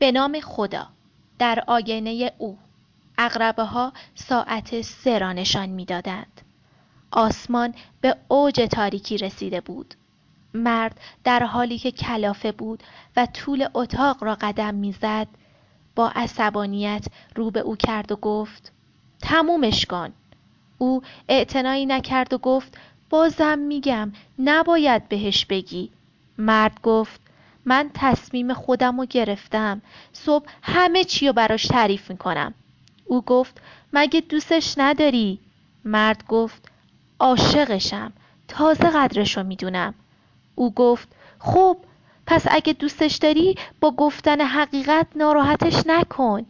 به نام خدا. در آینه او اقربه ها ساعت سه را نشان می‌دادند. آسمان به اوج تاریکی رسیده بود. مرد در حالی که کلافه بود و طول اتاق را قدم می‌زد با عصبانیت رو به او کرد و گفت تمومش کن. او اعتنایی نکرد و گفت بازم میگم نباید بهش بگی. مرد گفت من تصمیم خودم رو گرفتم. صبح همه چی رو براش تعریف می‌کنم. او گفت مگه دوستش نداری؟ مرد گفت عاشقشم. تازه قدرش رو می‌دونم. او گفت خب پس اگه دوستش داری با گفتن حقیقت ناراحتش نکن.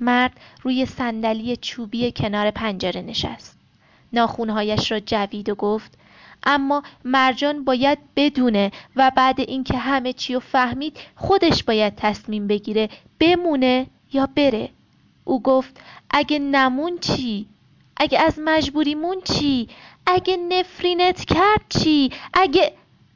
مرد روی صندلی چوبی کنار پنجره نشست. ناخونهایش را جوید و گفت اما مرجان باید بدونه و بعد اینکه همه چی رو فهمید خودش باید تصمیم بگیره بمونه یا بره. او گفت اگه نمون چی؟ اگه از مجبوریمون چی؟ اگه نفرینت کرد چی؟ اگه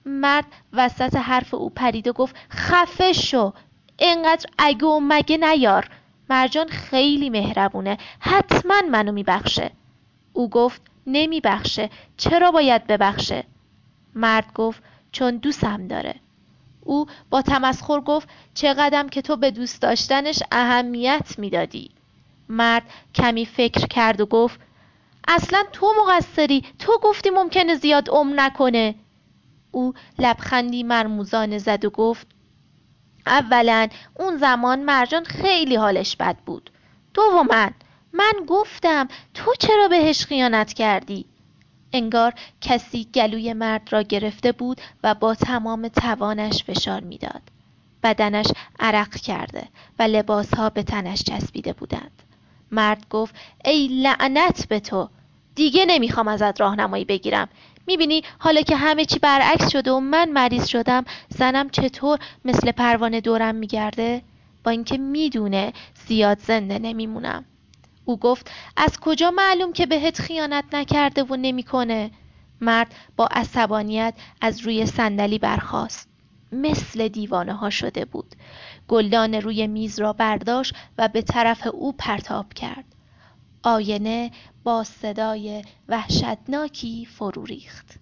مرد وسط حرف او پرید و گفت خفه شو اینقدر اگه و مگه نیار. مرجان خیلی مهربونه حتما منو میبخشه. او گفت نمیبخشه. چرا باید ببخشه؟ مرد گفت چون دوستم داره. او با تمسخر گفت چقدم که تو به دوست داشتنش اهمیت می‌دادی. مرد کمی فکر کرد و گفت اصلا تو مقصری. تو گفتی ممکنه زیاد عمر نکنه. او لبخندی مرموزانه زد و گفت اولا اون زمان مرجان خیلی حالش بد بود. دوما من گفتم چرا بهش خیانت کردی؟ انگار کسی گلوی مرد را گرفته بود و با تمام توانش فشار می‌داد. بدنش عرق کرده و لباسها به تنش چسبیده بودند. مرد گفت ای لعنت به تو! دیگه نمی‌خوام ازت راهنمایی بگیرم. می‌بینی حالا که همه چی برعکس شده و من مریض شدم زنم چطور مثل پروانه دورم میگرده؟ با اینکه می‌دونه زیاد زنده نمیمونم. او گفت از کجا معلوم که بهت خیانت نکرده و نمی‌کنه؟ مرد با عصبانیت از روی صندلی برخاست. مثل دیوانه ها شده بود. گلدان روی میز را برداشت و به طرف او پرتاب کرد. آینه با صدای وحشتناکی فرو ریخت.